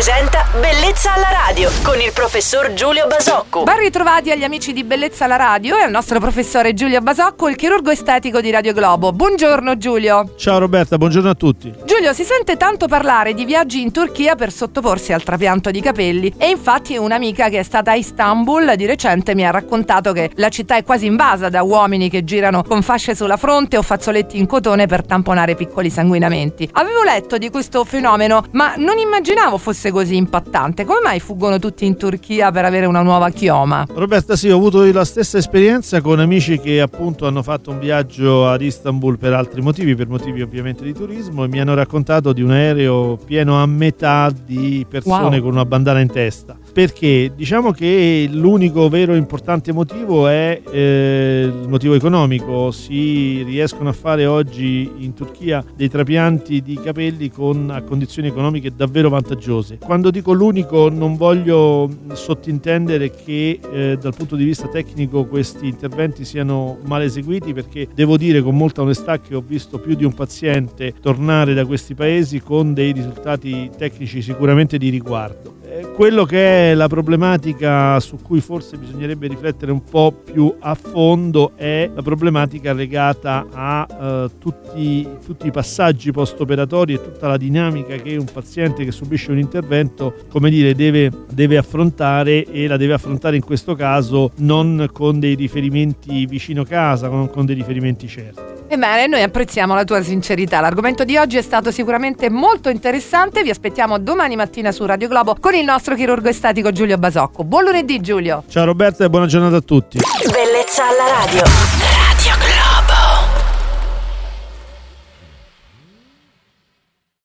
presenta Bellezza alla radio con il professor Giulio Basocco. Ben ritrovati agli amici di Bellezza alla Radio e al nostro professore Giulio Basocco, il chirurgo estetico di Radio Globo. Buongiorno Giulio. Ciao Roberta, buongiorno a tutti. Giulio, si sente tanto parlare di viaggi in Turchia per sottoporsi al trapianto di capelli e infatti un'amica che è stata a Istanbul di recente mi ha raccontato che la città è quasi invasa da uomini che girano con fasce sulla fronte o fazzoletti in cotone per tamponare piccoli sanguinamenti. Avevo letto di questo fenomeno, ma non immaginavo fosse così impattante. Come mai fuggono tutti in Turchia per avere una nuova chioma? Roberta, sì, ho avuto la stessa esperienza con amici che appunto hanno fatto un viaggio ad Istanbul per altri motivi, per motivi ovviamente di turismo, e mi hanno raccontato di un aereo pieno a metà di persone Wow. con una bandana in testa. Perché diciamo che l'unico vero importante motivo è eh, il motivo economico. Si riescono a fare oggi in Turchia dei trapianti di capelli con a condizioni economiche davvero vantaggiose. Quando dico l'unico non voglio sottintendere che eh, dal punto di vista tecnico questi interventi siano mal eseguiti perché devo dire con molta onestà che ho visto più di un paziente tornare da questi paesi con dei risultati tecnici sicuramente di riguardo. Quello che è la problematica su cui forse bisognerebbe riflettere un po' più a fondo è la problematica legata a eh, tutti, tutti i passaggi post-operatori e tutta la dinamica che un paziente che subisce un intervento, come dire, deve, deve affrontare e la deve affrontare in questo caso non con dei riferimenti vicino casa, non con dei riferimenti certi. Ebbene, noi apprezziamo la tua sincerità. L'argomento di oggi è stato sicuramente molto interessante. Vi aspettiamo domani mattina su Radio Globo con il nostro chirurgo estetico Giulio Basocco. Buon lunedì Giulio! Ciao Roberta e buona giornata a tutti. Bellezza alla radio.